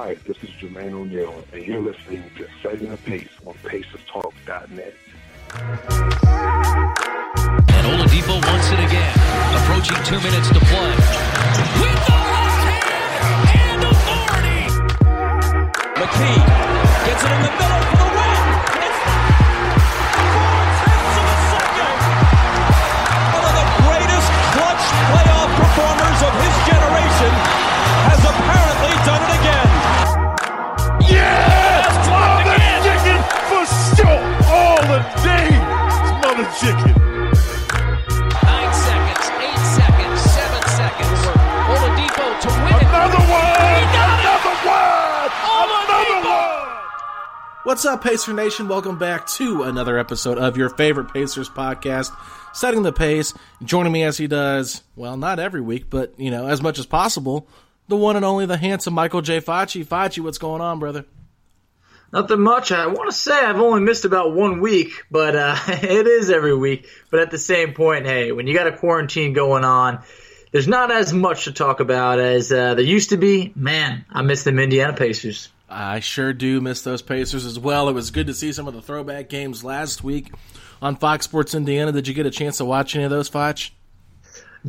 Hi, this is Jermaine O'Neal, and you're listening to Setting the Pace on PacersTalk.net. And Oladipo wants it again. Approaching two minutes to play. With the left hand and authority. McKey gets it in the middle for the win. It's four tenths of a second. One of the greatest clutch playoff performers of his generation has apparently chicken. Nine seconds, eight seconds, seven seconds. Oladipo to win it. Another one! He got it! Another one! Another one! What's up, Pacer Nation? Welcome back to another episode of your favorite Pacers podcast, Setting the Pace. Joining me as he does, well, not every week, but, you know, as much as possible, the one and only, the handsome Michael J. Facci. Facci, what's going on, brother? Nothing much. I want to say I've only missed about one week, but uh, it is every week. But at the same point, hey, when you got a quarantine going on, there's not as much to talk about as uh, there used to be. Man, I miss them Indiana Pacers. I sure do miss those Pacers as well. It was good to see some of the throwback games last week on Fox Sports Indiana. Did you get a chance to watch any of those, Foch?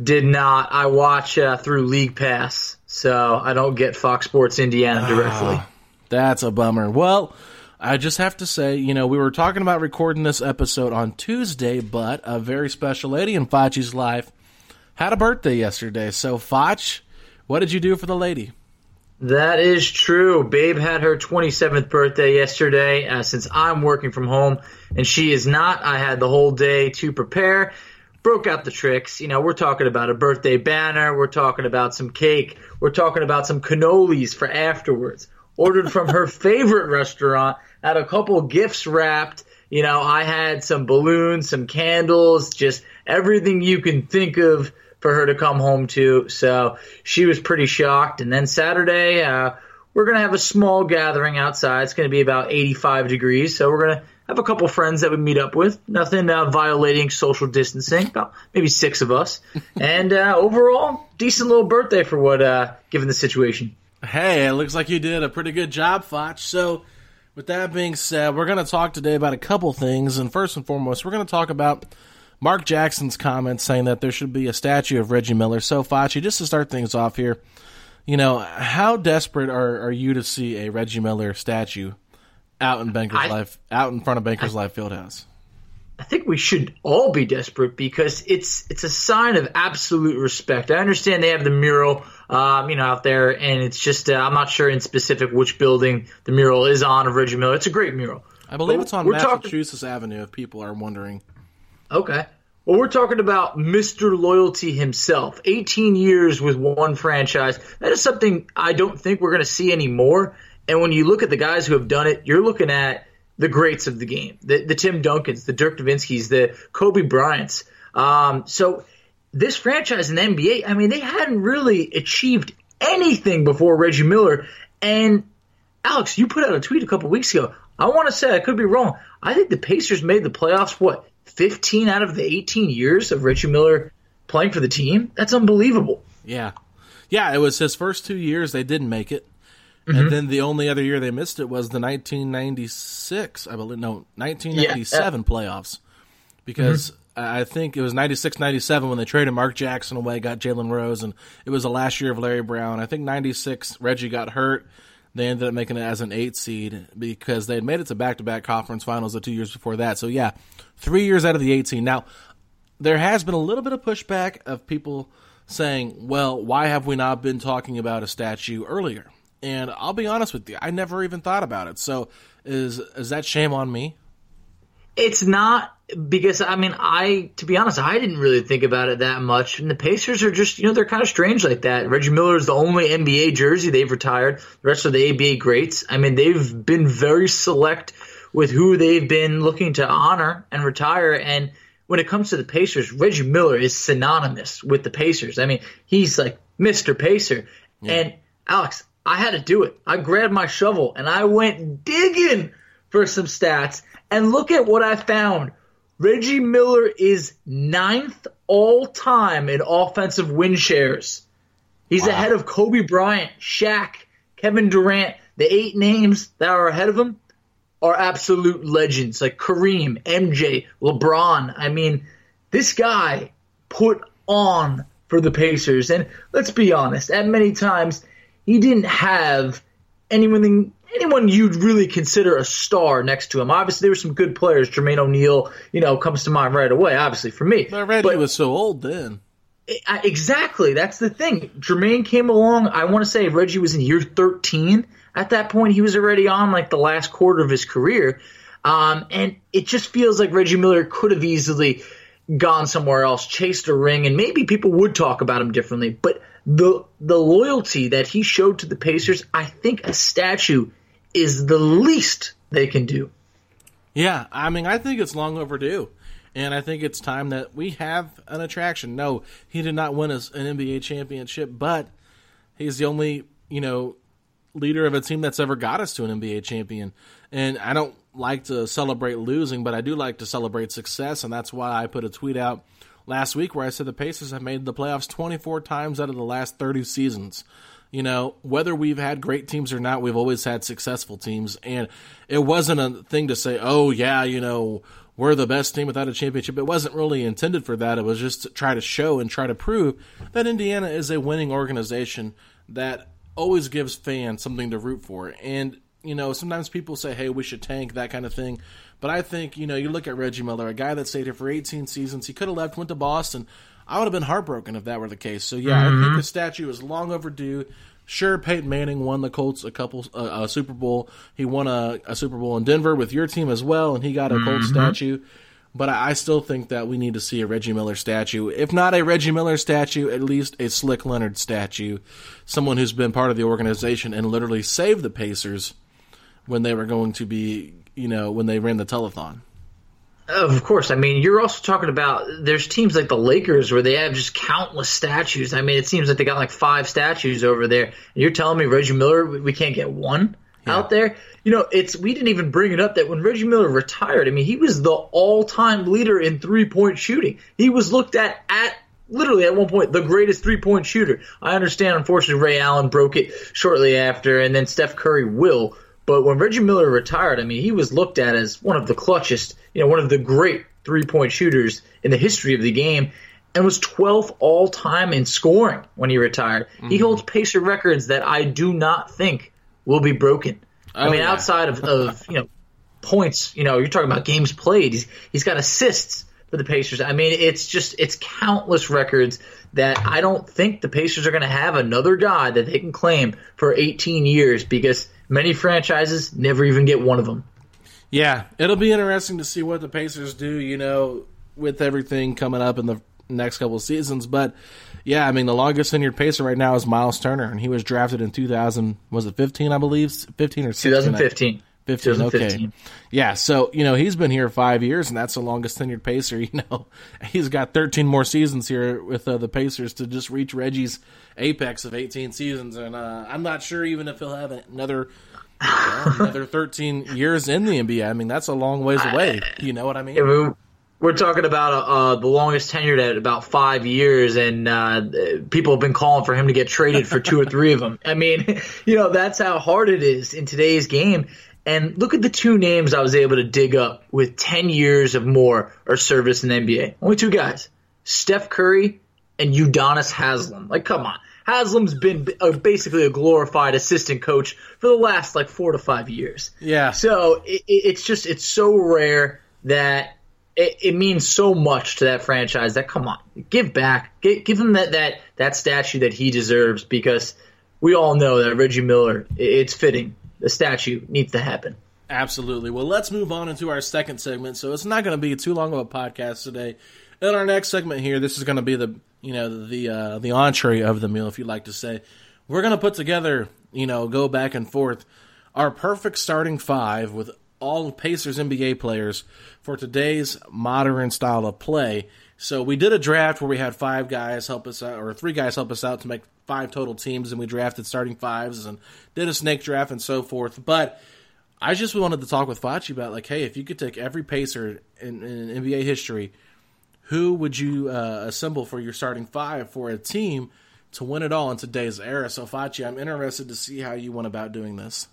Did not. I watch uh, through League Pass, so I don't get Fox Sports Indiana directly. That's a bummer. Well, I just have to say, you know, we were talking about recording this episode on Tuesday, but a very special lady in Foch's life had a birthday yesterday. So, Foch, what did you do for the lady? That is true. Babe had her 27th birthday yesterday. Uh, since I'm working from home and she is not, I had the whole day to prepare. Broke out the tricks. You know, we're talking about a birthday banner. We're talking about some cake. We're talking about some cannolis for afterwards. Ordered from her favorite restaurant. Had a couple gifts wrapped. You know, I had some balloons, some candles, just everything you can think of for her to come home to. So she was pretty shocked. And then Saturday, uh, we're going to have a small gathering outside. It's going to be about 85 degrees. So we're going to have a couple friends that we meet up with. Nothing uh, violating social distancing. About maybe six of us. and uh, overall, decent little birthday for what, uh, given the situation. Hey, it looks like you did a pretty good job, Foch. So, with that being said, we're going to talk today about a couple things. And first and foremost, we're going to talk about Mark Jackson's comments saying that there should be a statue of Reggie Miller. So, Facci, just to start things off here, you know, how desperate are, are you to see a Reggie Miller statue out in Bankers I- Life, out in front of Bankers Life Fieldhouse? I think we should all be desperate because it's it's a sign of absolute respect. I understand they have the mural, um, you know, out there, and it's just uh, I'm not sure in specific which building the mural is on of Reggie Miller. It's a great mural. I believe But it's on we're talking- Massachusetts Avenue. If people are wondering, Okay. Well, we're talking about Mr. Loyalty himself. 18 years with one franchise. That is something I don't think we're going to see anymore. And when you look at the guys who have done it, you're looking at the greats of the game, the, the Tim Duncans, the Dirk Nowitzkis, the Kobe Bryants. Um, so this franchise in the NBA, I mean, they hadn't really achieved anything before Reggie Miller. And Alex, you put out a tweet a couple weeks ago. I want to say I could be wrong. I think the Pacers made the playoffs. What 15 out of the 18 years of Reggie Miller playing for the team? That's unbelievable. Yeah, yeah. It was his first two years they didn't make it, mm-hmm. and then the only other year they missed it was the 1996, I believe. No, 1997 yeah. playoffs, because. Mm-hmm. I think it was 96 97 when they traded Mark Jackson away, got Jalen Rose, and it was the last year of Larry Brown. I think 96, Reggie got hurt. They ended up making it as an eight seed because they had made it to back to back conference finals the two years before that. So, yeah, three years out of the 18. Now, there has been a little bit of pushback of people saying, well, why have we not been talking about a statue earlier? And I'll be honest with you, I never even thought about it. So, is is that shame on me? It's not because I mean I to be honest I didn't really think about it that much and the Pacers are just you know they're kind of strange like that. Reggie Miller is the only NBA jersey they've retired. The rest of the ABA greats. I mean they've been very select with who they've been looking to honor and retire and when it comes to the Pacers, Reggie Miller is synonymous with the Pacers. I mean, he's like Mr. Pacer. Yeah. And Alex, I had to do it. I grabbed my shovel and I went digging for some stats and look at what I found. Reggie Miller is ninth all time in offensive win shares. He's wow. ahead of Kobe Bryant, Shaq, Kevin Durant. The eight names that are ahead of him are absolute legends like Kareem, MJ, LeBron. I mean, this guy put on for the Pacers. And let's be honest, at many times, he didn't have anyone anyone you'd really consider a star next to him. Obviously, there were some good players. Jermaine O'Neal, you know, comes to mind right away. Obviously, for me, but Reggie but, was so old then. Exactly, that's the thing. Jermaine came along. I want to say Reggie was in year thirteen at that point. He was already on like the last quarter of his career, um, and it just feels like Reggie Miller could have easily gone somewhere else, chased a ring, and maybe people would talk about him differently. But the the loyalty that he showed to the Pacers, I think a statue is the least they can do. Yeah, I mean, I think it's long overdue. And I think it's time that we have an attraction. No, he did not win an NBA championship, but he's the only, you know, leader of a team that's ever got us to an NBA champion. And I don't like to celebrate losing, but I do like to celebrate success. And that's why I put a tweet out last week where I said the Pacers have made the playoffs 24 times out of the last 30 seasons you know, whether we've had great teams or not, we've always had successful teams. And it wasn't a thing to say, oh, yeah, you know, we're the best team without a championship. It wasn't really intended for that. It was just to try to show and try to prove that Indiana is a winning organization that always gives fans something to root for. And, you know, sometimes people say, hey, we should tank, that kind of thing. But I think, you know, you look at Reggie Miller, a guy that stayed here for 18 seasons. He could have left, went to Boston I would have been heartbroken if that were the case. So yeah, mm-hmm. I think the statue is long overdue. Sure, Peyton Manning won the Colts a couple uh, a Super Bowl. He won a, a, Super Bowl in Denver with your team as well, and he got a mm-hmm. Colts statue. But I, I still think that we need to see a Reggie Miller statue. If not a Reggie Miller statue, at least a Slick Leonard statue. Someone who's been part of the organization and literally saved the Pacers when they were going to be, you know, when they ran the telethon. Oh, of course. I mean, you're also talking about there's teams like the Lakers where they have just countless statues. I mean, it seems like they got like five statues over there. And you're telling me Reggie Miller, we can't get one yeah. out there? You know, it's we didn't even bring it up that when Reggie Miller retired, I mean, he was the all-time leader in three-point shooting. He was looked at at literally at one point the greatest three-point shooter. I understand unfortunately Ray Allen broke it shortly after and then Steph Curry will but when Reggie Miller retired, I mean, he was looked at as one of the clutchest, you know, one of the great three point shooters in the history of the game and was 12th all time in scoring when he retired. Mm-hmm. He holds Pacer records that I do not think will be broken. Oh, I mean, yeah. outside of, of, you know, points, you know, you're talking about games played. He's, he's got assists for the Pacers. I mean, it's just, it's countless records that I don't think the Pacers are going to have another guy that they can claim for 18 years because Many franchises never even get one of them. Yeah, it'll be interesting to see what the Pacers do. You know, with everything coming up in the next couple of seasons. But yeah, I mean, the longest tenured pacer right now is Miles Turner, and he was drafted in 2000. Was it 15? I believe 15 or 16? 2015. 15, 2015. okay. Yeah, so, you know, he's been here five years, and that's the longest tenured Pacer. You know, he's got 13 more seasons here with uh, the Pacers to just reach Reggie's apex of 18 seasons. And uh, I'm not sure even if he'll have another. well, another 13 years in the NBA. I mean, that's a long ways away. You know what I mean? Yeah, we- We're talking about uh, the longest tenured at about five years, and uh, people have been calling for him to get traded for two or three of them. I mean, you know, that's how hard it is in today's game. And look at the two names I was able to dig up with 10 years of more or service in the NBA. Only two guys Steph Curry and Udonis Haslem. Like, come on. Haslem's been basically a glorified assistant coach for the last like four to five years. Yeah. So it, it- it's just it's so rare that it, it means so much to that franchise that come on, give back, give, give him that that that statue that he deserves because we all know that Reggie Miller, it's fitting. The statue needs to happen. Absolutely. Well, let's move on into our second segment. So it's not going to be too long of a podcast today. In our next segment here, this is going to be the you know the uh, the entree of the meal, if you like to say. We're going to put together, you know, go back and forth, our perfect starting five with all Pacers NBA players for today's modern style of play. So we did a draft where we had five guys help us out, or three guys help us out to make five total teams, and we drafted starting fives and did a snake draft and so forth. But I just wanted to talk with Fachi about like, hey, if you could take every pacer in, in NBA history, who would you uh, assemble for your starting five for a team to win it all in today's era? So Fachi, I'm interested to see how you went about doing this.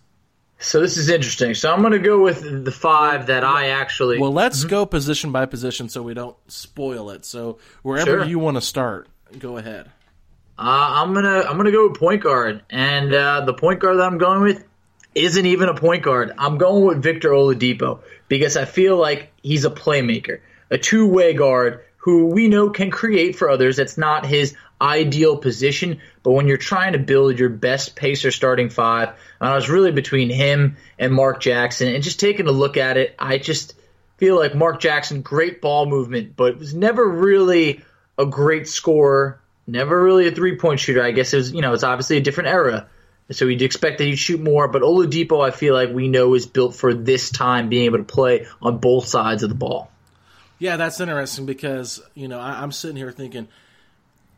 So this is interesting. So I'm going to go with the five that I actually. Well, let's go position by position so we don't spoil it. So wherever Sure. you want to start, go ahead. Uh, I'm gonna I'm gonna go with point guard, and uh, the point guard that I'm going with isn't even a point guard. I'm going with Victor Oladipo because I feel like he's a playmaker, a two way guard who we know can create for others. That's not his ideal position, but when you're trying to build your best pacer starting five, and I was really between him and Mark Jackson, and just taking a look at it, I just feel like Mark Jackson, great ball movement, but was never really a great scorer, never really a three point shooter. I guess it was, you know, it's obviously a different era. So we'd expect that he'd shoot more, but Oladipo, I feel like we know is built for this time, being able to play on both sides of the ball. Yeah, that's interesting because you know I, I'm sitting here thinking,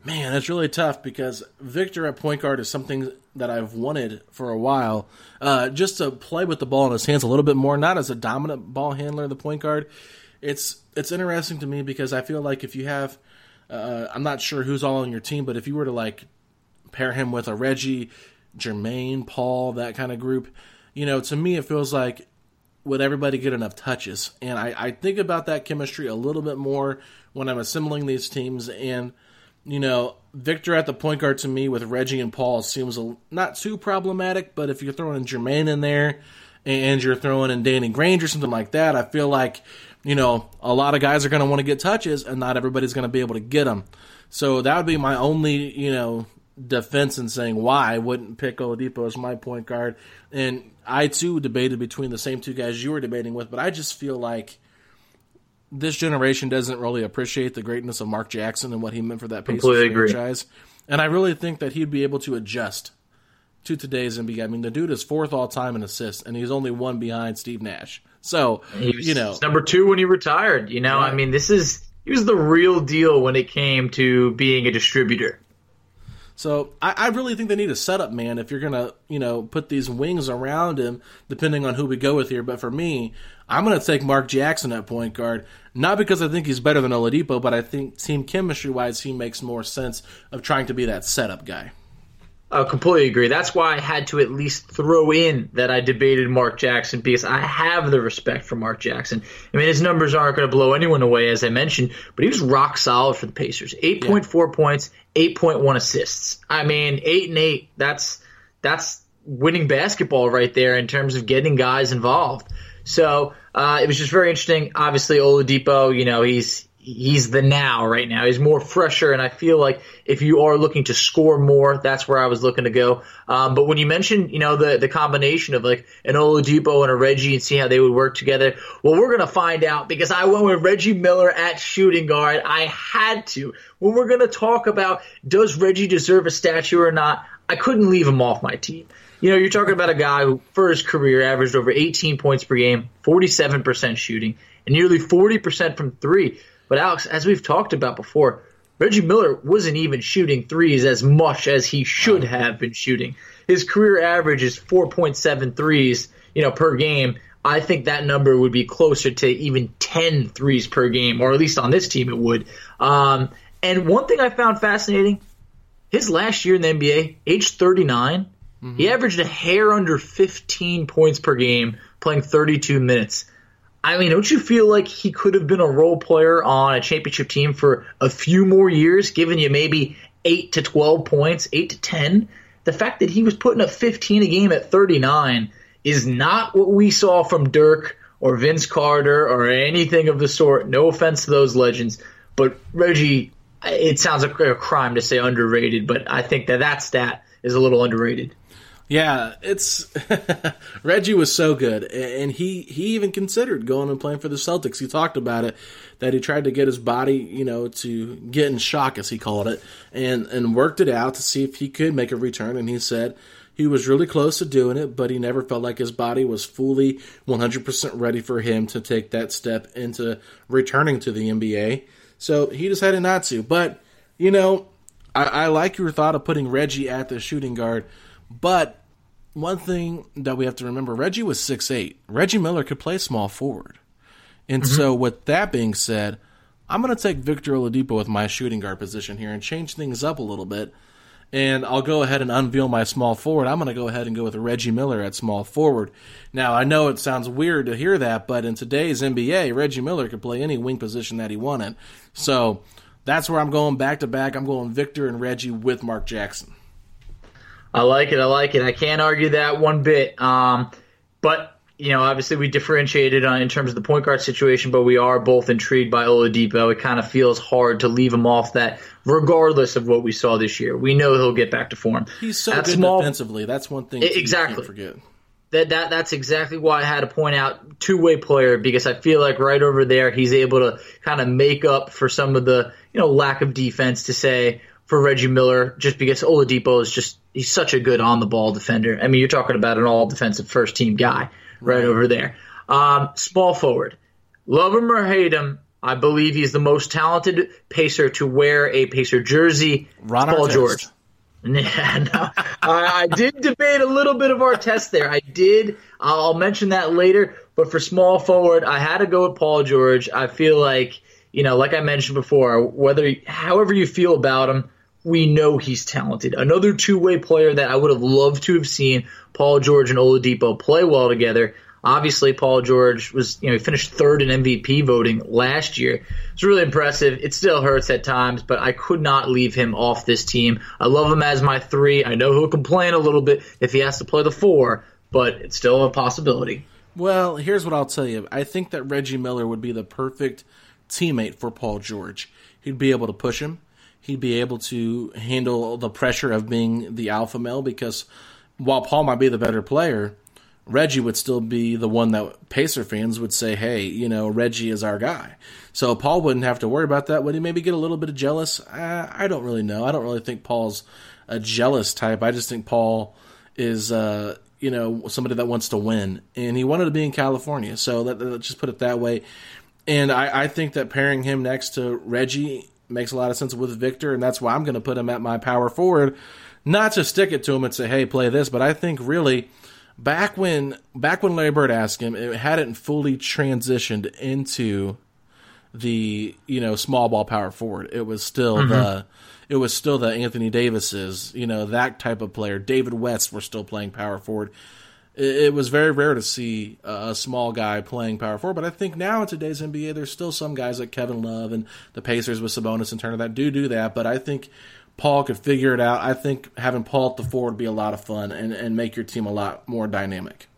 man, that's really tough because Victor at point guard is something that I've wanted for a while, uh, just to play with the ball in his hands a little bit more, not as a dominant ball handler, the point guard. It's it's interesting to me because I feel like if you have, uh, I'm not sure who's all on your team, but if you were to like pair him with a Reggie, Jermaine, Paul, that kind of group, you know, to me it feels like would everybody get enough touches? And I, I think about that chemistry a little bit more when I'm assembling these teams. And, you know, Victor at the point guard to me with Reggie and Paul seems a, not too problematic, but if you're throwing Jermaine in there and you're throwing in Danny Granger or something like that, I feel like, you know, a lot of guys are going to want to get touches and not everybody's going to be able to get them. So that would be my only, you know, defense in saying why I wouldn't pick Oladipo as my point guard. And I too debated between the same two guys you were debating with, but I just feel like this generation doesn't really appreciate the greatness of Mark Jackson and what he meant for that Pacers Completely agree. franchise. And I really think that he'd be able to adjust to today's NBA. I mean, the dude is fourth all time in assists, and he's only one behind Steve Nash. So, He was you know, number two when he retired. You know, I mean, this is he was the real deal when it came to being a distributor. So I, I really think they need a setup man if you're gonna, you know, put these wings around him, depending on who we go with here. But for me, I'm gonna take Mark Jackson at point guard, not because I think he's better than Oladipo, but I think team chemistry wise, he makes more sense of trying to be that setup guy. I completely agree. That's why I had to at least throw in that I debated Mark Jackson because I have the respect for Mark Jackson. I mean, his numbers aren't going to blow anyone away, as I mentioned, but he was rock solid for the Pacers. 8.4 points, 8.1 assists. I mean, 8 and 8, that's, that's winning basketball right there in terms of getting guys involved. So, uh, it was just very interesting. Obviously, Oladipo, you know, he's, he's the now right now. He's more fresher, and I feel like if you are looking to score more, that's where I was looking to go. Um, but when you mentioned, you know, the the combination of like an Oladipo and a Reggie and see how they would work together, well, we're gonna find out because I went with Reggie Miller at shooting guard. I had to. When we're gonna talk about does Reggie deserve a statue or not, I couldn't leave him off my team. You know, you're talking about a guy who, for his career, averaged over 18 points per game, 47% shooting, and nearly 40% from three. But Alex, as we've talked about before, Reggie Miller wasn't even shooting threes as much as he should have been shooting. His career average is 4.7 threes, you know, per game. I think that number would be closer to even 10 threes per game, or at least on this team it would. Um, and one thing I found fascinating, his last year in the NBA, age 39, mm-hmm. he averaged a hair under 15 points per game, playing 32 minutes. I mean, don't you feel like he could have been a role player on a championship team for a few more years, giving you maybe 8 to 12 points, 8 to 10? The fact that he was putting up 15 a game at 39 is not what we saw from Dirk or Vince Carter or anything of the sort. No offense to those legends, but Reggie, it sounds like a crime to say underrated, but I think that that stat is a little underrated. Yeah, it's Reggie was so good, and he he even considered going and playing for the Celtics. He talked about it that he tried to get his body, you know, to get in shock, as he called it, and and worked it out to see if he could make a return. And he said he was really close to doing it, but he never felt like his body was fully 100% ready for him to take that step into returning to the NBA. So he decided not to. But you know, I, I like your thought of putting Reggie at the shooting guard, but one thing that we have to remember Reggie was six eight. Reggie Miller could play small forward. And mm-hmm. so, with that being said, I'm going to take Victor Oladipo with my shooting guard position here and change things up a little bit. And I'll go ahead and unveil my small forward. I'm going to go ahead and go with Reggie Miller at small forward. Now, I know it sounds weird to hear that, but in today's NBA, Reggie Miller could play any wing position that he wanted. So that's where I'm going back to back. I'm going Victor and Reggie with Mark Jackson. I like it. I like it. I can't argue that one bit. Um, but you know, obviously we differentiated on, in terms of the point guard situation, but we are both intrigued by Oladipo. It kind of feels hard to leave him off that, regardless of what we saw this year. We know he'll get back to form. He's so good small, defensively. That's one thing exactly. forget. That, that that's exactly why I had to point out two way player because I feel like right over there he's able to kind of make up for some of the you know lack of defense to say for Reggie Miller just because Oladipo is just he's such a good on the ball defender. I mean, you're talking about an all defensive first team guy right, over there. Um, small forward, love him or hate him. I believe he's the most talented pacer to wear a pacer jersey. Ron Paul Artest. George. Yeah, no, I, I did debate a little bit of Artest there. I did. I'll mention that later. But for small forward, I had to go with Paul George. I feel like you know, like I mentioned before, whether however you feel about him, we know he's talented. Another two way player that I would have loved to have seen Paul George and Oladipo play well together. Obviously, Paul George was, you know, he finished third in MVP voting last year. It's really impressive. It still hurts at times, but I could not leave him off this team. I love him as my three. I know he'll complain a little bit if he has to play the four, but it's still a possibility. Well, here's what I'll tell you. I think that Reggie Miller would be the perfect teammate for Paul George. He'd be able to push him he'd be able to handle the pressure of being the alpha male because while Paul might be the better player, Reggie would still be the one that Pacer fans would say, hey, you know, Reggie is our guy. So Paul wouldn't have to worry about that. Would he maybe get a little bit of jealous? Uh, I don't really know. I don't really think Paul's a jealous type. I just think Paul is, uh, you know, somebody that wants to win. And he wanted to be in California. So let, let's just put it that way. And I, I think that pairing him next to Reggie makes a lot of sense with Victor, and that's why I'm going to put him at my power forward. Not to stick it to him and say, "Hey, play this," but I think really back when back when Larry Bird asked him, it hadn't fully transitioned into the you know small ball power forward. It was still mm-hmm. the it was still the Anthony Davis's you know that type of player. David West were still playing power forward it, was very rare to see a small guy playing power forward. But I think now in today's NBA, there's still some guys like Kevin Love and the Pacers with Sabonis and Turner that do do that. But I think Paul could figure it out. I think having Paul at the four would be a lot of fun and, and make your team a lot more dynamic.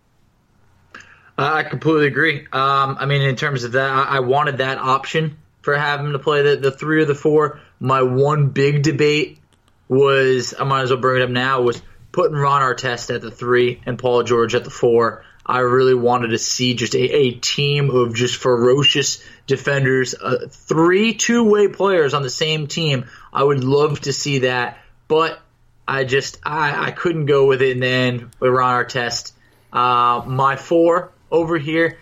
I completely agree. Um, I mean, in terms of that, I, I wanted that option for having to play the, the three or the four. My one big debate was I might as well bring it up now was putting Ron Artest at the three and Paul George at the four. I really wanted to see just a, a team of just ferocious defenders, uh, three two way players on the same team. I would love to see that, but I just I, I couldn't go with it And then with Ron Artest. Uh, my four over here,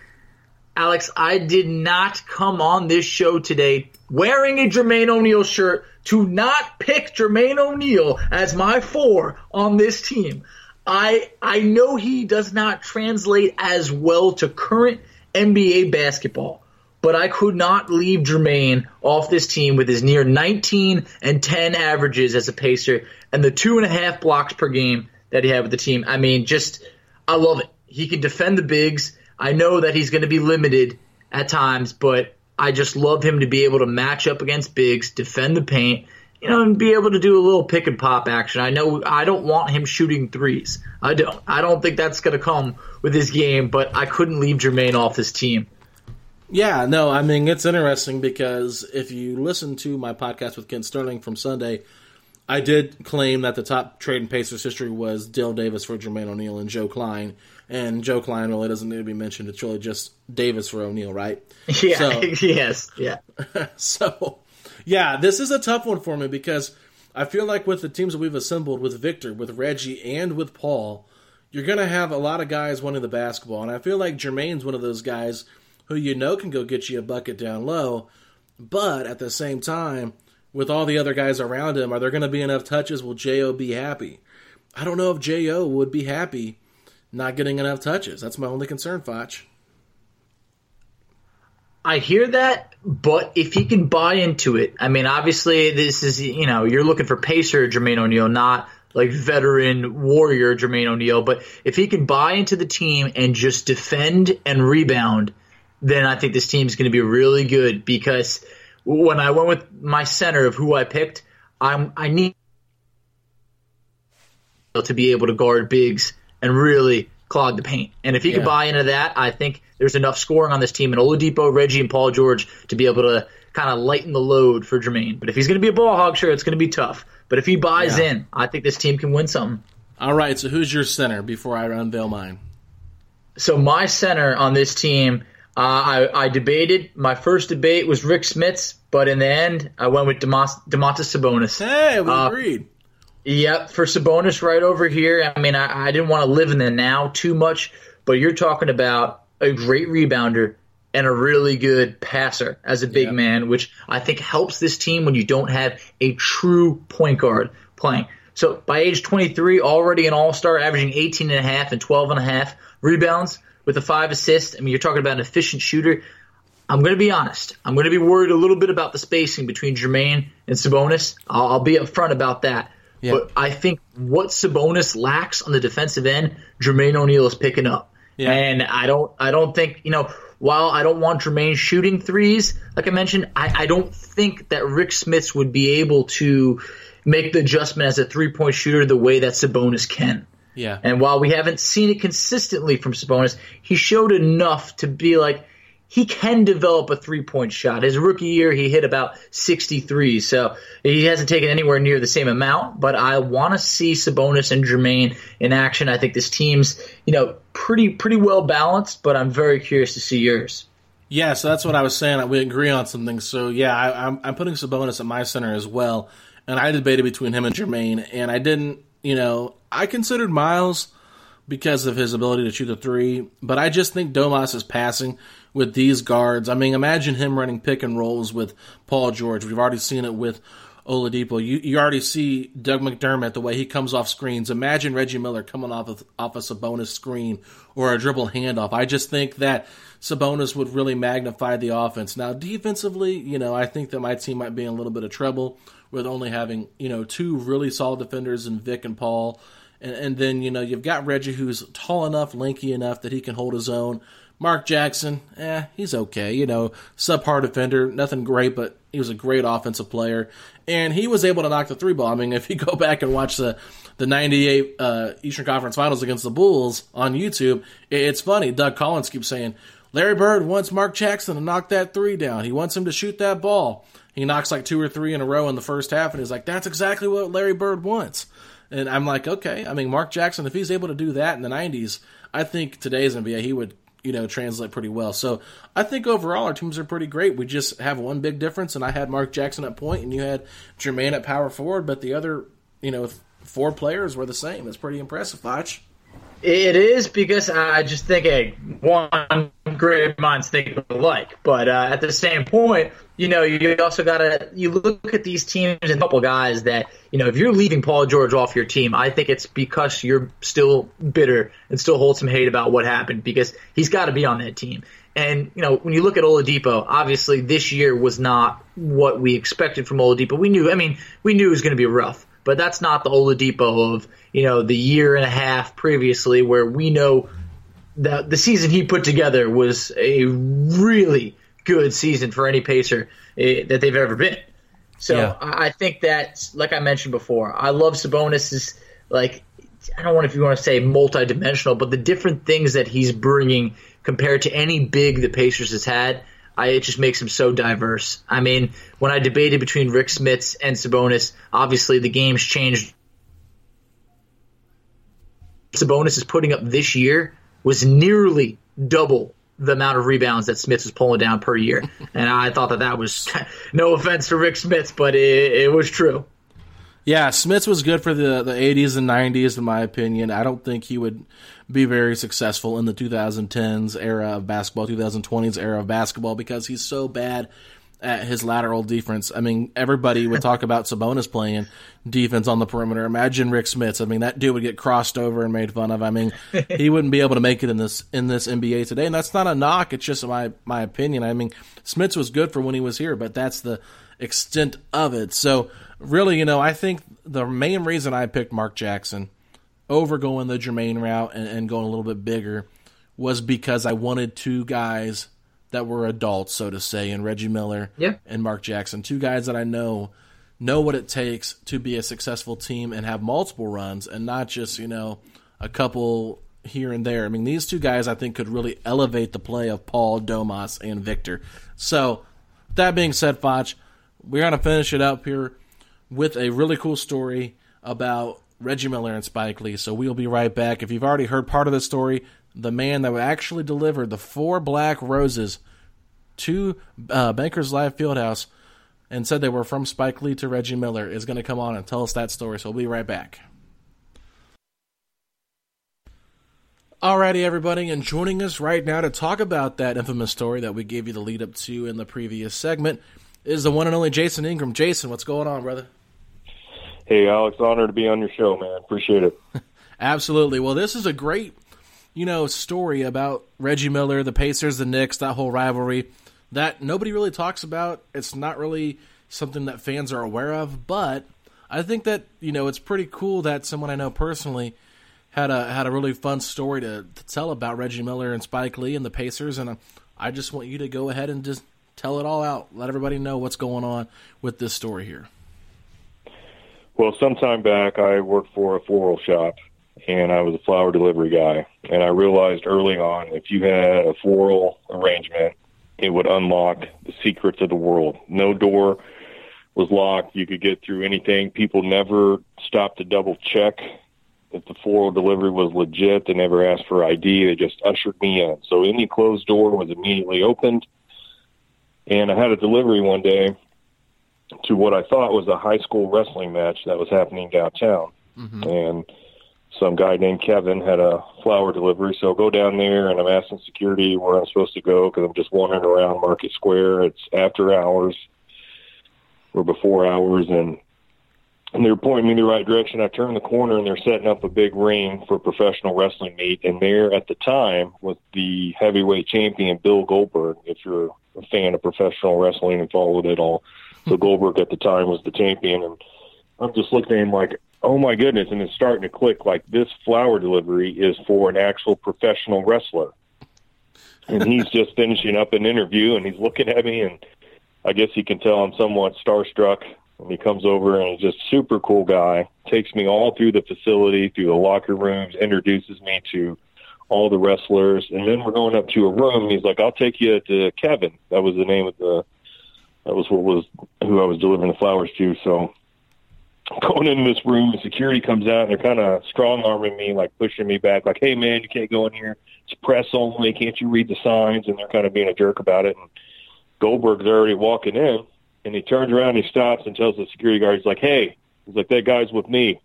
Alex. I did not come on this show today wearing a Jermaine O'Neal shirt to not pick Jermaine O'Neal as my four on this team. I I know he does not translate as well to current NBA basketball, but I could not leave Jermaine off this team with his near 19 and 10 averages as a pacer and the two and a half blocks per game that he had with the team. I mean, just I love it. He can defend the bigs. I know that he's going to be limited at times, but I just love him to be able to match up against bigs, defend the paint, you know, and be able to do a little pick and pop action. I know I don't want him shooting threes. I don't. I don't think that's going to come with his game. But I couldn't leave Jermaine off this team. Yeah, no, I mean it's interesting because if you listen to my podcast with Ken Sterling from Sunday, I did claim that the top trade in Pacers history was Dale Davis for Jermaine O'Neal and Joe Kleine. And Joe Kleine really doesn't need to be mentioned. It's really just Davis for O'Neal, right? Yeah. So, yes. Yeah. so, yeah, this is a tough one for me because I feel like with the teams that we've assembled with Victor, with Reggie, and with Paul, you're going to have a lot of guys wanting the basketball. And I feel like Jermaine's one of those guys who you know can go get you a bucket down low. But at the same time, with all the other guys around him, are there going to be enough touches? Will J.O. be happy? I don't know if J.O. would be happy not getting enough touches. That's my only concern, Foch. I hear that, but if he can buy into it, I mean, obviously, this is, you know, you're looking for pacer Jermaine O'Neal, not like veteran warrior Jermaine O'Neal. But if he can buy into the team and just defend and rebound, then I think this team is going to be really good because when I went with my center of who I picked, I'm, I need to be able to guard bigs and really clog the paint. And if he Yeah. could buy into that, I think there's enough scoring on this team in Oladipo, Reggie, and Paul George to be able to kind of lighten the load for Jermaine. But if he's going to be a ball hog, sure, it's going to be tough. But if he buys Yeah. in, I think this team can win something. All right, so who's your center before I unveil mine? So my center on this team, uh, I, I debated. My first debate was Rick Smits, but in the end, I went with Domantas Sabonis. Hey, we Uh, agreed. Yep, for Sabonis right over here. I mean, I, I didn't want to live in the now too much, but you're talking about a great rebounder and a really good passer as a big Yep. man, which I think helps this team when you don't have a true point guard playing. So by age 23, already an all-star, averaging 18 and a half and 12 and a half rebounds with a five assists. I mean, you're talking about an efficient shooter. I'm going to be honest. I'm going to be worried a little bit about the spacing between Jermaine and Sabonis. I'll, I'll be upfront about that. Yeah. But I think what Sabonis lacks on the defensive end, Jermaine O'Neal is picking up. Yeah. And I don't, I don't think you know. While I don't want Jermaine shooting threes, like I mentioned, I, I don't think that Rick Smits would be able to make the adjustment as a three point shooter the way that Sabonis can. Yeah. And while we haven't seen it consistently from Sabonis, he showed enough to be like he can develop a three point shot. His rookie year, he hit about 63, so he hasn't taken anywhere near the same amount. But I want to see Sabonis and Jermaine in action. I think this team's you know pretty pretty well balanced, but I'm very curious to see yours. Yeah, so that's what I was saying. We agree on something. So yeah, I, I'm I'm putting Sabonis at my center as well, and I debated between him and Jermaine, and I didn't. You know, I considered Miles because of his ability to shoot the three, but I just think Domas is passing with these guards. I mean, imagine him running pick and rolls with Paul George. We've already seen it with Oladipo. You you already see Doug McDermott the way he comes off screens. Imagine Reggie Miller coming off of off a Sabonis screen or a dribble handoff. I just think that Sabonis would really magnify the offense. Now defensively, you know, I think that my team might be in a little bit of trouble with only having you know two really solid defenders in Vic and Paul. And, and then you know you've got Reggie, who's tall enough, lanky enough that he can hold his own. Mark Jackson, eh, he's okay. You know, subpar defender, nothing great, but he was a great offensive player, and he was able to knock the three ball. I mean, if you go back and watch the the '98 uh, Eastern Conference Finals against the Bulls on YouTube, it- it's funny. Doug Collins keeps saying, Larry Bird wants Mark Jackson to knock that three down. He wants him to shoot that ball. He knocks like two or three in a row in the first half, and he's like, "That's exactly what Larry Bird wants." And I'm like, okay. I mean, Mark Jackson, if he's able to do that in the '90s, I think today's NBA he would, you know, translate pretty well. So I think overall our teams are pretty great. We just have one big difference, and I had Mark Jackson at point, and you had Jermaine at power forward, but the other, you know, four players were the same. It's pretty impressive, Foch. It is because I just think hey, one great minds think alike. But uh, at the same point, you know, you also got to you look at these teams and a couple guys that you know if you're leaving Paul George off your team, I think it's because you're still bitter and still hold some hate about what happened because he's got to be on that team. And you know, when you look at Oladipo, obviously this year was not what we expected from Oladipo. We knew, I mean, we knew it was going to be rough but that's not the Oladipo of you know the year and a half previously, where we know that the season he put together was a really good season for any Pacer eh, that they've ever been. So Yeah. I I think that, like I mentioned before, I love Sabonis. like I don't want if you want to say multidimensional, but the different things that he's bringing compared to any big the Pacers has had, I, it just makes him so diverse. I mean, when I debated between Rick Smits and Sabonis, obviously the game's changed. Sabonis is putting up this year was nearly double the amount of rebounds that Smits was pulling down per year, and I thought that that was no offense to Rick Smits, but it, it was true. Yeah, Smits was good for the, the 80s and 90s, in my opinion. I don't think he would be very successful in the 2010s era of basketball, 2020s era of basketball, because he's so bad at his lateral defense. I mean, everybody would talk about Sabonis playing defense on the perimeter. Imagine Rick Smits. I mean, that dude would get crossed over and made fun of. I mean, he wouldn't be able to make it in this in this NBA today. And that's not a knock. It's just my my opinion. I mean, Smits was good for when he was here, but that's the extent of it. So really, you know, I think the main reason I picked Mark Jackson over going the Jermaine route and, and going a little bit bigger was because I wanted two guys that were adults, so to say, and Reggie Miller Yeah. and Mark Jackson, two guys that I know know what it takes to be a successful team and have multiple runs and not just, you know, a couple here and there. I mean, these two guys I think could really elevate the play of Paul, Domas, and Victor. So, that being said, Foch, we're going to finish it up here with a really cool story about Reggie Miller and Spike Lee. So we'll be right back. If you've already heard part of the story, the man that actually delivered the four black roses to uh, Bankers Life Fieldhouse and said they were from Spike Lee to Reggie Miller is going to come on and tell us that story. So we'll be right back. Alrighty, everybody, and joining us right now to talk about that infamous story that we gave you the lead up to in the previous segment is the one and only Jason Ingram. Jason, what's going on, brother? Hey, Alex, honor to be on your show, man. Appreciate it. Absolutely. Well, this is a great, you know, story about Reggie Miller, the Pacers, the Knicks, that whole rivalry that nobody really talks about. It's not really something that fans are aware of, but I think that, you know, it's pretty cool that someone I know personally had a had a really fun story to, to tell about Reggie Miller and Spike Lee and the Pacers and uh, I just want you to go ahead and just tell it all out. Let everybody know what's going on with this story here. Well, some time back, I worked for a floral shop, and I was a flower delivery guy. And I realized early on, if you had a floral arrangement, it would unlock the secrets of the world. No door was locked. You could get through anything. People never stopped to double check if the floral delivery was legit. They never asked for ID. They just ushered me in. So any closed door was immediately opened. And I had a delivery one day to what I thought was a high school wrestling match that was happening downtown. Mm-hmm. And some guy named Kevin had a flower delivery. So I go down there and I'm asking security where I'm supposed to go because I'm just wandering around Market Square. It's after hours or before hours. And, and they're pointing me in the right direction. I turn the corner and they're setting up a big ring for professional wrestling meet. And there at the time was the heavyweight champion, Bill Goldberg, if you're a fan of professional wrestling and followed it all. So Goldberg at the time was the champion, and I'm just looking at him like, oh my goodness, and it's starting to click. Like this flower delivery is for an actual professional wrestler, and he's just finishing up an interview, and he's looking at me, and I guess he can tell I'm somewhat starstruck. And he comes over and he's just super cool guy. Takes me all through the facility, through the locker rooms, introduces me to all the wrestlers, and then we're going up to a room. And He's like, "I'll take you to Kevin." That was the name of the. That was what was who I was delivering the flowers to. So going in this room, and security comes out, and they're kind of strong arming me, like pushing me back, like, "Hey man, you can't go in here. It's press only. Can't you read the signs?" And they're kind of being a jerk about it. And Goldberg's already walking in, and he turns around, he stops, and tells the security guard, "He's like, hey." He's like, that guy's with me.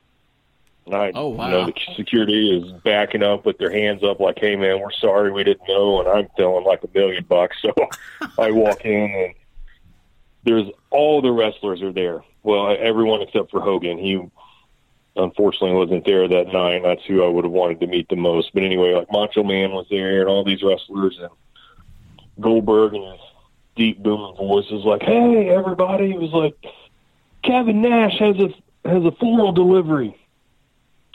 And I, Oh, wow. you know, the security is backing up with their hands up, like, "Hey, man, we're sorry, we didn't know," and I'm feeling like a million bucks. So I walk in, and there's all the wrestlers are there. Well, everyone except for Hogan. He unfortunately wasn't there that night. That's who I would have wanted to meet the most. But anyway, like Macho Man was there, and all these wrestlers, and Goldberg and his deep booming voice was like, "Hey, everybody!" He was like, "Kevin Nash has a has a floral delivery."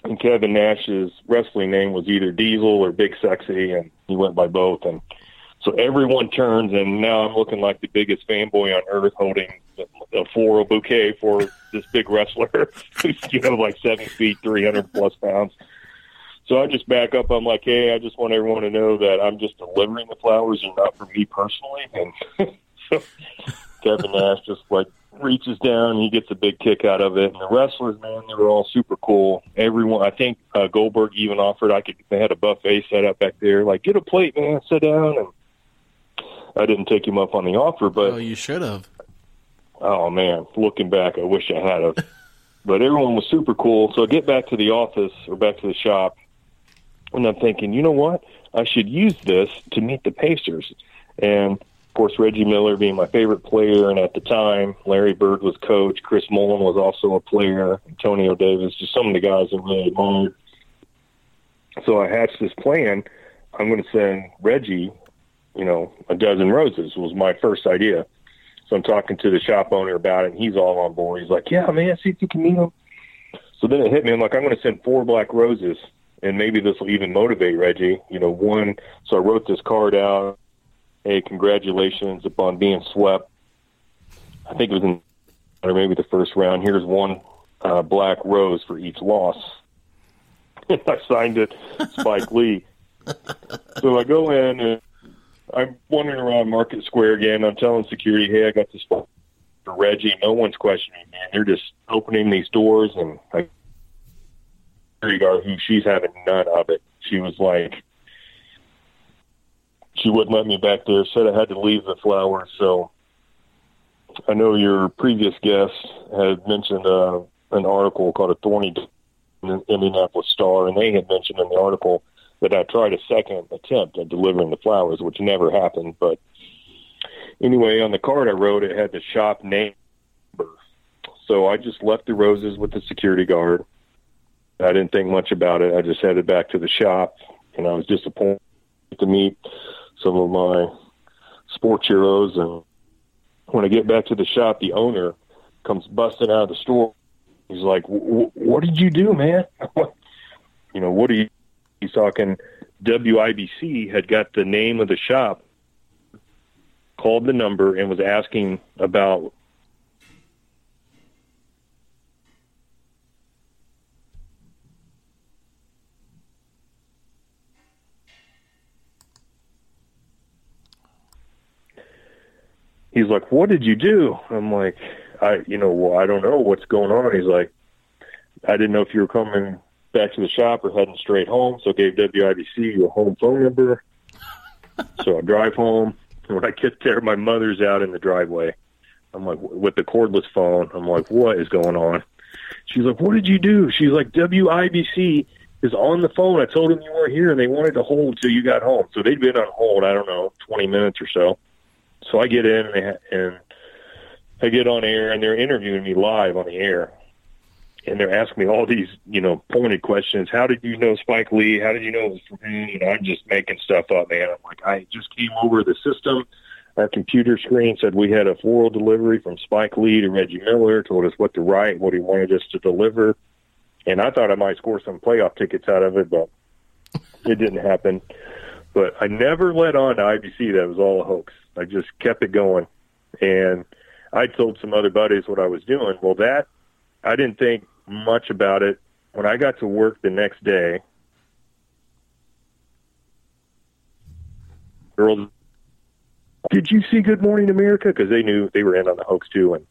And Kevin Nash's wrestling name was either Diesel or Big Sexy, and he went by both. And so everyone turns, and now I'm looking like the biggest fanboy on earth, holding a floral bouquet for this big wrestler who's you know like seven feet, three hundred plus pounds. So I just back up. I'm like, hey, I just want everyone to know that I'm just delivering the flowers and not for me personally. And so Kevin Nash just like reaches down, he gets a big kick out of it. And the wrestlers, man, they were all super cool. Everyone, I think uh, Goldberg even offered I could. They had a buffet set up back there, like get a plate, man, sit down. And I didn't take him up on the offer, but Oh, you should have. Oh man, looking back, I wish I had but everyone was super cool. So I get back to the office or back to the shop, and I'm thinking, you know what? I should use this to meet the Pacers. And of course, Reggie Miller being my favorite player, and at the time, Larry Bird was coach. Chris Mullin was also a player. Antonio Davis, just some of the guys I really admired. So I hatched this plan. I'm going to send Reggie, you know, a dozen roses was my first idea. So I'm talking to the shop owner about it, and he's all on board. He's like, "Yeah, man, see if you can meet him." So then it hit me. I'm like, "I'm going to send four black roses, and maybe this will even motivate Reggie." You know, one. So I wrote this card out. Hey, congratulations upon being swept. I think it was in, or maybe the first round. Here's one uh, black rose for each loss. I signed it, Spike Lee. So I go in and I'm wandering around Market Square again. I'm telling security, hey, I got this for Reggie. No one's questioning, man. They're just opening these doors, and I who she's having none of it. She was like, she wouldn't let me back there. Said I had to leave the flowers. So I know your previous guest had mentioned uh, an article called "A Thorny in the Indianapolis Star," and they had mentioned in the article that I tried a second attempt at delivering the flowers, which never happened. But anyway, on the card I wrote, it had the shop name. So I just left the roses with the security guard. I didn't think much about it. I just headed back to the shop, and I was disappointed to meet some of my sports heroes. And when I get back to the shop, the owner comes busting out of the store. He's like, "What did you do, man? you know, what are you?" He's talking. WIBC had got the name of the shop, called the number, and was asking about he's like, "What did you do?" I'm like, "I, you know, well, I don't know what's going on." He's like, "I didn't know if you were coming back to the shop or heading straight home, so I gave WIBC your home phone number." so I drive home. And when I get there, my mother's out in the driveway. I'm like, with the cordless phone. I'm like, "What is going on?" She's like, "What did you do?" She's like, "WIBC." Is on the phone. I told them you weren't here, and they wanted to hold till you got home. So they'd been on hold. I don't know, twenty minutes or so. So I get in and, they, and I get on air and they're interviewing me live on the air. And they're asking me all these, you know, pointed questions. How did you know Spike Lee? How did you know it was him? You know, I'm just making stuff up, man. I'm like, I just came over the system. Our computer screen said we had a floral delivery from Spike Lee to Reggie Miller, told us what to write, what he wanted us to deliver. And I thought I might score some playoff tickets out of it, but it didn't happen. But I never let on to IBC that was all a hoax. I just kept it going. And I told some other buddies what I was doing. Well, that, I didn't think much about it. When I got to work the next day, girls, did you see Good Morning America? Because they knew they were in on the hoax too. And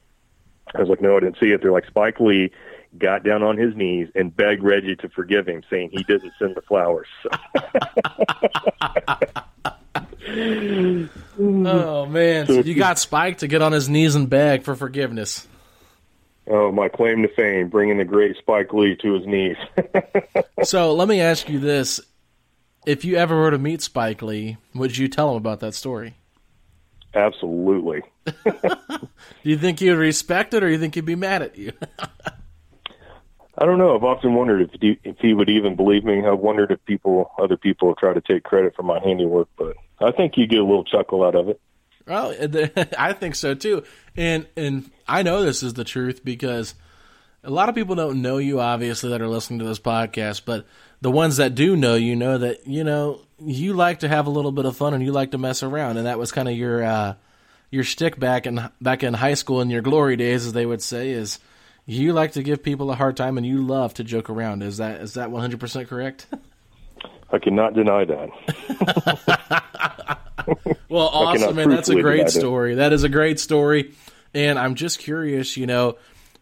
I was like, no, I didn't see it. They're like, Spike Lee got down on his knees and begged Reggie to forgive him, saying he didn't send the flowers. Oh man, so you got Spike to get on his knees and beg for forgiveness. Oh, my claim to fame, bringing the great Spike Lee to his knees. so let me ask you this: If you ever were to meet Spike Lee, would you tell him about that story? Absolutely. Do you think he would respect it, or do you think he'd be mad at you? I don't know. I've often wondered if he, if he would even believe me. I've wondered if people, other people, try to take credit for my handiwork, but I think you get a little chuckle out of it. Well, I think so too, and and I know this is the truth because a lot of people don't know you, obviously, that are listening to this podcast. But the ones that do know you know that you know you like to have a little bit of fun and you like to mess around, and that was kind of your uh, your stick back in back in high school in your glory days, as they would say, is you like to give people a hard time and you love to joke around. Is that is that one hundred percent correct? I cannot deny that. well, awesome, man. That's a great story. That is a great story. And I'm just curious, you know,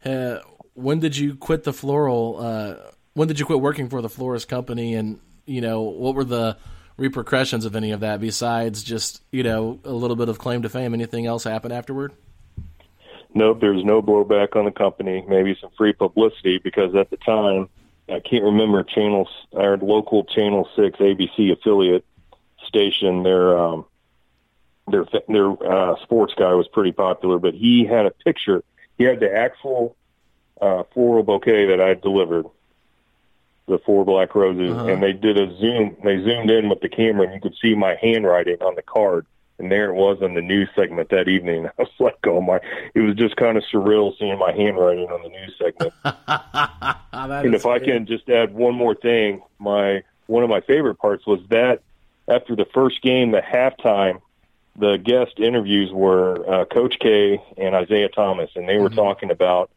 uh, when did you quit the floral? Uh, when did you quit working for the florist company? And, you know, what were the repercussions of any of that besides just, you know, a little bit of claim to fame? Anything else happen afterward? Nope, there was no blowback on the company, maybe some free publicity because at the time, I can't remember channel our local channel six ABC affiliate station. Their um, their their uh, sports guy was pretty popular, but he had a picture. He had the actual uh, floral bouquet that I delivered, the four black roses, uh-huh. and they did a zoom. They zoomed in with the camera, and you could see my handwriting on the card. And there it was on the news segment that evening. I was like, oh my, it was just kind of surreal seeing my handwriting on the news segment. and if I can just add one more thing, my, one of my favorite parts was that after the first game, the halftime, the guest interviews were uh, Coach K and Isiah Thomas, and they were mm-hmm. talking about.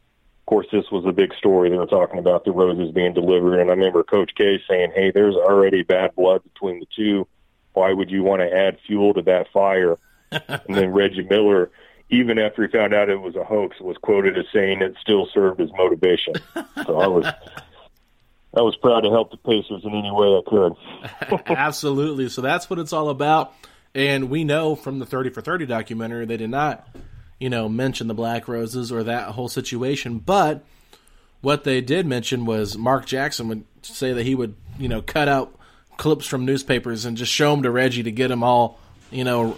Of course, this was a big story. They were talking about the roses being delivered, and I remember Coach K saying, "Hey, there's already bad blood between the two." Why would you want to add fuel to that fire? and then Reggie Miller, even after he found out it was a hoax, was quoted as saying it still served as motivation. So I was I was proud to help the Pacers in any way I could. Absolutely. So that's what it's all about. And we know from the 30 for 30 documentary they did not, you know, mention the Black Roses or that whole situation, but what they did mention was Mark Jackson would say that he would, you know, cut out clips from newspapers and just show them to Reggie to get him all, you know,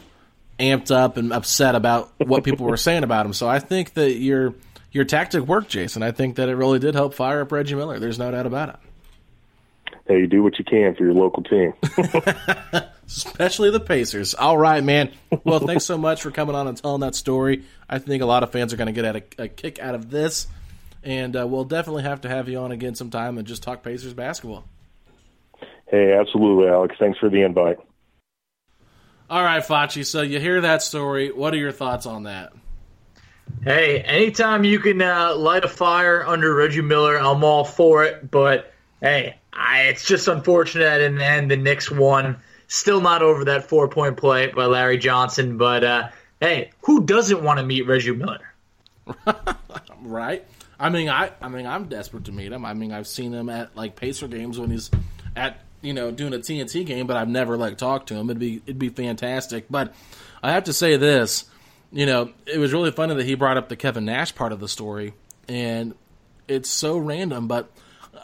amped up and upset about what people were saying about him. So I think that your your tactic worked, Jason. I think that it really did help fire up Reggie Miller. There's no doubt about it. Hey, you do what you can for your local team. Especially the Pacers. All right, man. Well, thanks so much for coming on and telling that story. I think a lot of fans are going to get a, a, kick out of this. And uh, we'll definitely have to have you on again sometime and just talk Pacers basketball. Hey, absolutely, Alex. Thanks for the invite. All right, Facci. So you hear that story. What are your thoughts on that? Hey, anytime you can uh, light a fire under Reggie Miller, I'm all for it. But hey, I, it's just unfortunate in the end the Knicks won. Still not over that four point play by Larry Johnson. But uh, hey, who doesn't want to meet Reggie Miller? right. I mean, I I mean, I'm desperate to meet him. I mean, I've seen him at like Pacer games when he's at you know doing a TNT game, but I've never like talked to him. It'd be it'd be fantastic. But I have to say this, you know, it was really funny that he brought up the Kevin Nash part of the story, and it's so random. But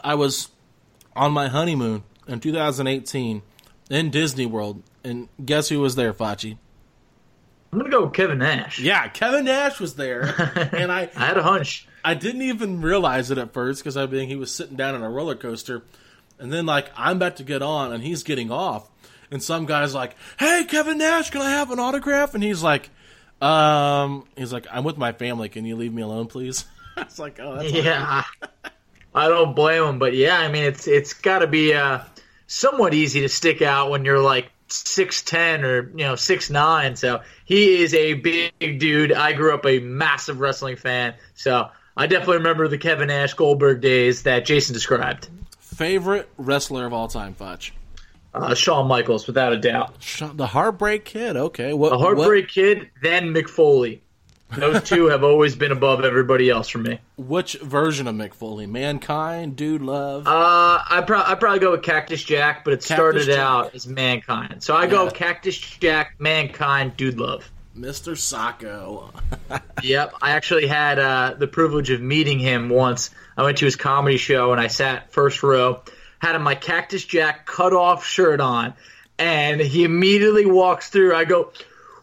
I was on my honeymoon in 2018 in Disney World, and guess who was there, Facci? I'm gonna go with Kevin Nash. Yeah, Kevin Nash was there, and I I had a hunch. I didn't even realize it at first because I mean he was sitting down on a roller coaster, and then like I'm about to get on and he's getting off, and some guy's like, "Hey, Kevin Nash, can I have an autograph?" And he's like, "Um, he's like, I'm with my family. Can you leave me alone, please?" I like, "Oh, yeah." I don't blame him, but yeah, I mean it's it's got to be uh, somewhat easy to stick out when you're like six ten or you know six nine. So he is a big dude. I grew up a massive wrestling fan, so I definitely remember the Kevin Nash Goldberg days that Jason described favorite wrestler of all time, Fudge? Uh, Shawn Michaels, without a doubt. The Heartbreak Kid. Okay, what? The Heartbreak Kid, then Mick Foley. Those two have always been above everybody else for me. Which version of Mick Foley? Mankind, Dude Love. Uh, I pro- I probably go with Cactus Jack, but it started Jack. out as Mankind. So I go Cactus Jack, Mankind, Dude Love. Mr. Socko. Yep, I actually had uh, the privilege of meeting him once. I went to his comedy show and I sat first row, had my Cactus Jack cut off shirt on, and he immediately walks through. I go,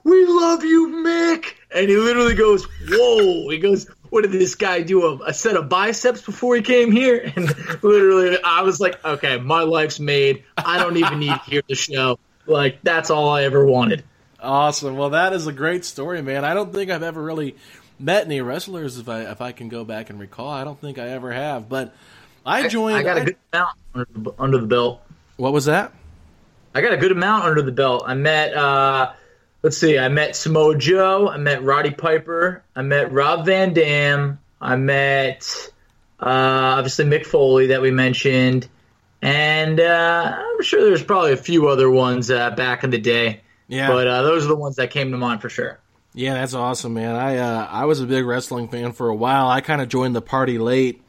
"We love you, Mick," and he literally goes, "Whoa!" He goes, "What did this guy do? A, a set of biceps before he came here?" And literally, I was like, "Okay, my life's made. I don't even need to hear the show. Like that's all I ever wanted." Awesome. Well, that is a great story, man. I don't think I've ever really met any wrestlers if I if I can go back and recall. I don't think I ever have. But I joined. I got a I- good amount under the, under the belt. what was that? I got a good amount under the belt. I met, uh, let's see, I met Samoa Joe. I met Roddy Piper. I met Rob Van Dam. I met, uh, obviously Mick Foley that we mentioned. And uh, I'm sure there's probably a few other ones uh, back in the day. Yeah. But uh, those are the ones that came to mind for sure. Yeah, that's awesome, man. I uh, I was a big wrestling fan for a while. I kind of joined the party late.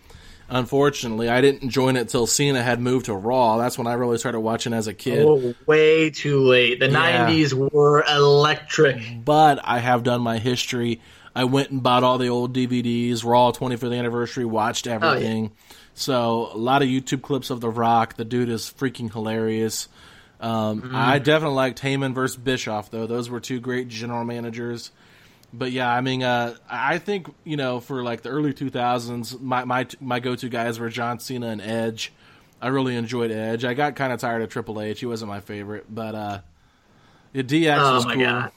Unfortunately, I didn't join it till Cena had moved to Raw. That's when I really started watching as a kid. Oh, way too late. The Yeah. 90s were electric. But I have done my history. I went and bought all the old DVDs, Raw 25th anniversary, watched everything. So a lot of YouTube clips of The Rock. The dude is freaking hilarious. Um, I definitely liked Heyman versus Bischoff, though. Those were two great general managers. But yeah, I mean, uh, I think you know, for like the early 2000s, my my my go to guys were John Cena and Edge. I really enjoyed Edge. I got kind of tired of Triple H. He wasn't my favorite, but uh, yeah, DX Oh, was my cool. God.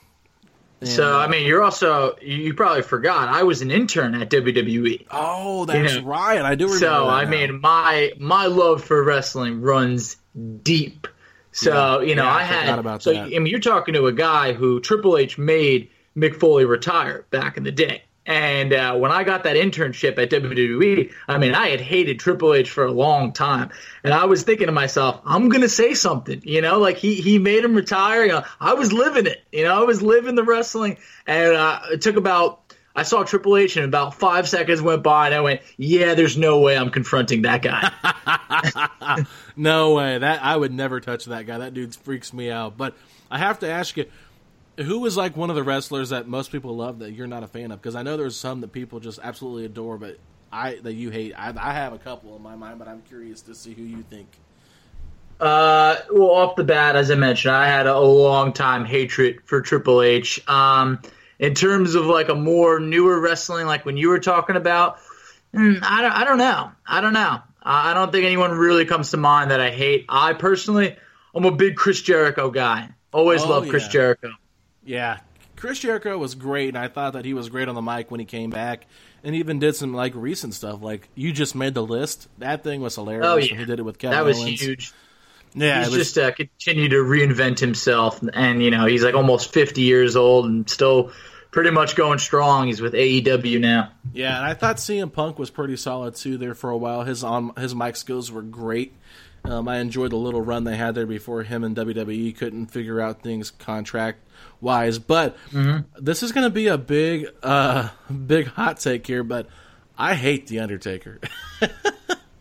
So, uh, I mean, you're also, you you probably forgot, I was an intern at WWE. oh, that's Yeah. right. I do remember. So I now. mean, my my love for wrestling runs deep. So you know, Yeah, I I had about so that. I mean, you're talking to a guy who Triple H made Mick Foley retire back in the day. And uh, when I got that internship at WWE, I mean, I had hated Triple H for a long time, and I was thinking to myself, I'm gonna say something, you know, like he he made him retire. You know, I was living it, you know, I was living the wrestling, and uh, it took about I saw Triple H and about five seconds went by and I went, yeah, there's no way I'm confronting that guy. No way. That I would never touch that guy. That dude freaks me out. But I have to ask you, who was like one of the wrestlers that most people love that you're not a fan of? Because I know there's some that people just absolutely adore, but I that you hate. I, I have a couple in my mind, but I'm curious to see who you think. uh, well, off the bat, as I mentioned, I had a long time hatred for Triple H. Um, in terms of like a more newer wrestling, like when you were talking about, mm, I don't, I don't know. I don't know. I I don't think anyone really comes to mind that I hate. I personally, I'm a big Chris Jericho guy. Always Oh, loved Chris yeah. Jericho. Yeah, Chris Jericho was great, and I thought that he was great on the mic when he came back, and even did some like recent stuff. Like you just made the list. That thing was hilarious. Oh yeah, he did it with Kevin that was Owens. huge. Yeah, he's was, just uh, continued to reinvent himself, and you know he's like almost 50 years old and still pretty much going strong. He's with AEW now. Yeah, and I thought CM Punk was pretty solid too there for a while. His on his mic skills were great. Um, I enjoyed the little run they had there before him and WWE couldn't figure out things contract wise. But this is going to be a big, uh, big hot take here. But I hate the Undertaker.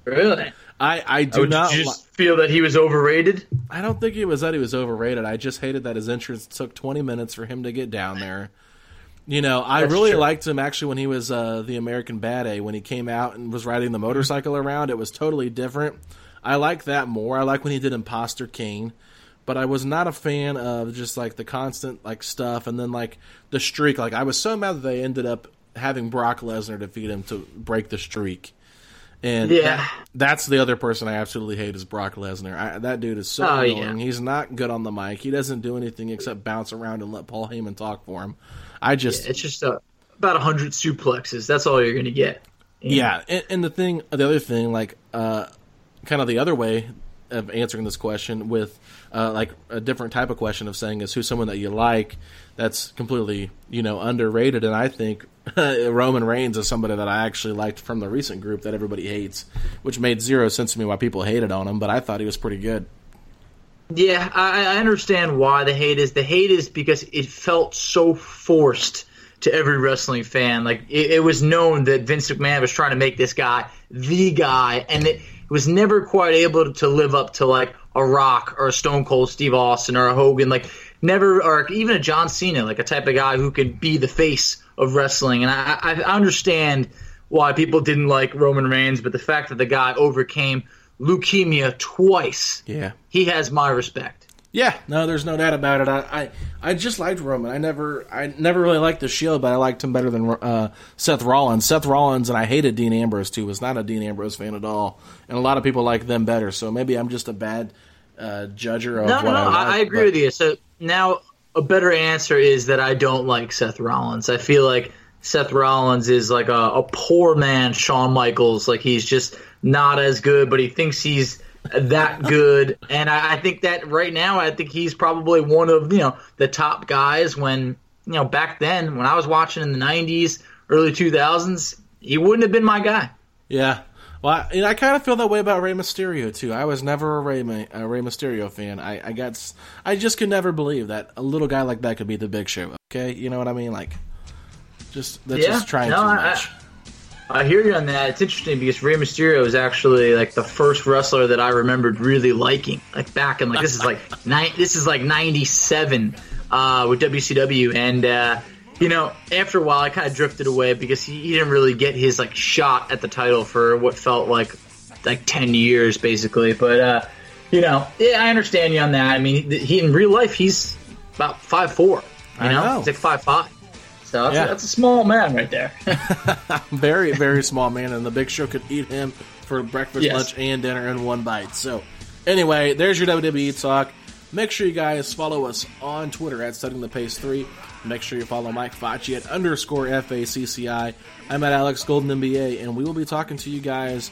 Really? I I do Would not. you li- feel that he was overrated? I don't think it was that he was overrated. I just hated that his entrance took 20 minutes for him to get down there. You know, I That's really true. liked him actually when he was uh, the American Bad A when he came out and was riding the motorcycle around. It was totally different. I like that more. I like when he did Imposter King, but I was not a fan of just like the constant like stuff and then like the streak. Like I was so mad that they ended up having Brock Lesnar defeat him to break the streak. And Yeah. that- that's the other person I absolutely hate is Brock Lesnar. I, that dude is so Oh, annoying. yeah. He's not good on the mic. He doesn't do anything except bounce around and let Paul Heyman talk for him. I just It's just uh, about 100 suplexes. That's all you're going to get. yeah, and, and the thing, the other thing, like, uh, kind of the other way of answering this question with, uh, like a different type of question of saying is who's someone that you like that's completely, you know, underrated. And I think Roman Reigns is somebody that I actually liked from the recent group that everybody hates, which made zero sense to me why people hated on him, but I thought he was pretty good. Yeah, I, I understand why the hate is. The hate is because it felt so forced to every wrestling fan. Like it, it was known that Vince McMahon was trying to make this guy the guy, and it was never quite able to live up to like a Rock or a Stone Cold Steve Austin or a Hogan. Like never, or even a John Cena, like a type of guy who could be the face of wrestling. And I, I understand why people didn't like Roman Reigns, but the fact that the guy overcame leukemia twice, Yeah. he has my respect. Yeah, no, there's no doubt about it. I, I, I just liked Roman. I never, I never really liked the Shield, but I liked him better than uh, Seth Rollins. Seth Rollins, and I hated Dean Ambrose too. Was not a Dean Ambrose fan at all, and a lot of people like them better. So maybe I'm just a bad uh, judger of No, what no, no, I, like, I, I agree but- with you. So now a better answer is that I don't like Seth Rollins. I feel like Seth Rollins is like a, a poor man Shawn Michaels. Like he's just not as good, but he thinks he's that good. and I, I think that right now, I think he's probably one of you know the top guys. When you know back then, when I was watching in the '90s, early 2000s, he wouldn't have been my guy. Yeah. Well, I, and I kind of feel that way about Rey Mysterio too. I was never a Rey, a Rey Mysterio fan. I, I got, I just could never believe that a little guy like that could be the Big Show. Okay, you know what I mean? Like, just that's Yeah, just trying no, too I- much. I hear you on that. It's interesting because Rey Mysterio is actually like the first wrestler that I remembered really liking. Like back in like this is like nine, this is like '97 uh, with WCW, and uh, you know after a while I kind of drifted away because he, he didn't really get his like shot at the title for what felt like like ten years basically. But uh, you know, yeah, I understand you on that. I mean, he in real life he's about five four. You I know, know. he's like five five. So that's, Yeah. a, that's a small man right there. very, very small man, and the Big Show could eat him for breakfast, Yes. lunch, and dinner in one bite. So, anyway, there's your WWE talk. Make sure you guys follow us on Twitter at Studying the Pace 3. Make sure you follow Mike Facci at underscore FACCI. I'm at Alex Golden NBA, and we will be talking to you guys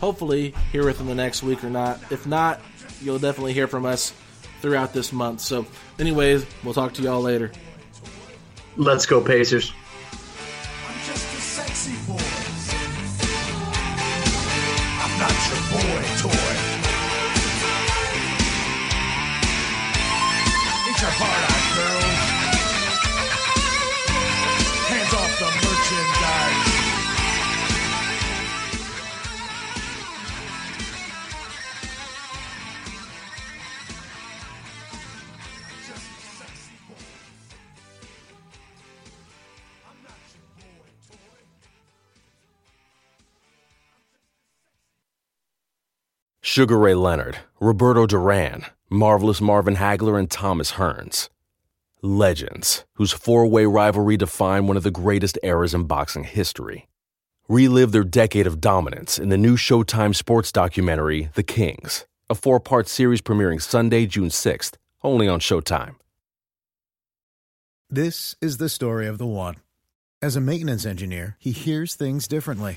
hopefully here within the next week or not. If not, you'll definitely hear from us throughout this month. So, anyways, we'll talk to y'all later. Let's go Pacers. Sugar Ray Leonard, Roberto Duran, Marvelous Marvin Hagler, and Thomas Hearns. Legends, whose four way rivalry defined one of the greatest eras in boxing history. Relive their decade of dominance in the new Showtime sports documentary, The Kings, a four part series premiering Sunday, June 6th, only on Showtime. This is the story of the one. As a maintenance engineer, he hears things differently.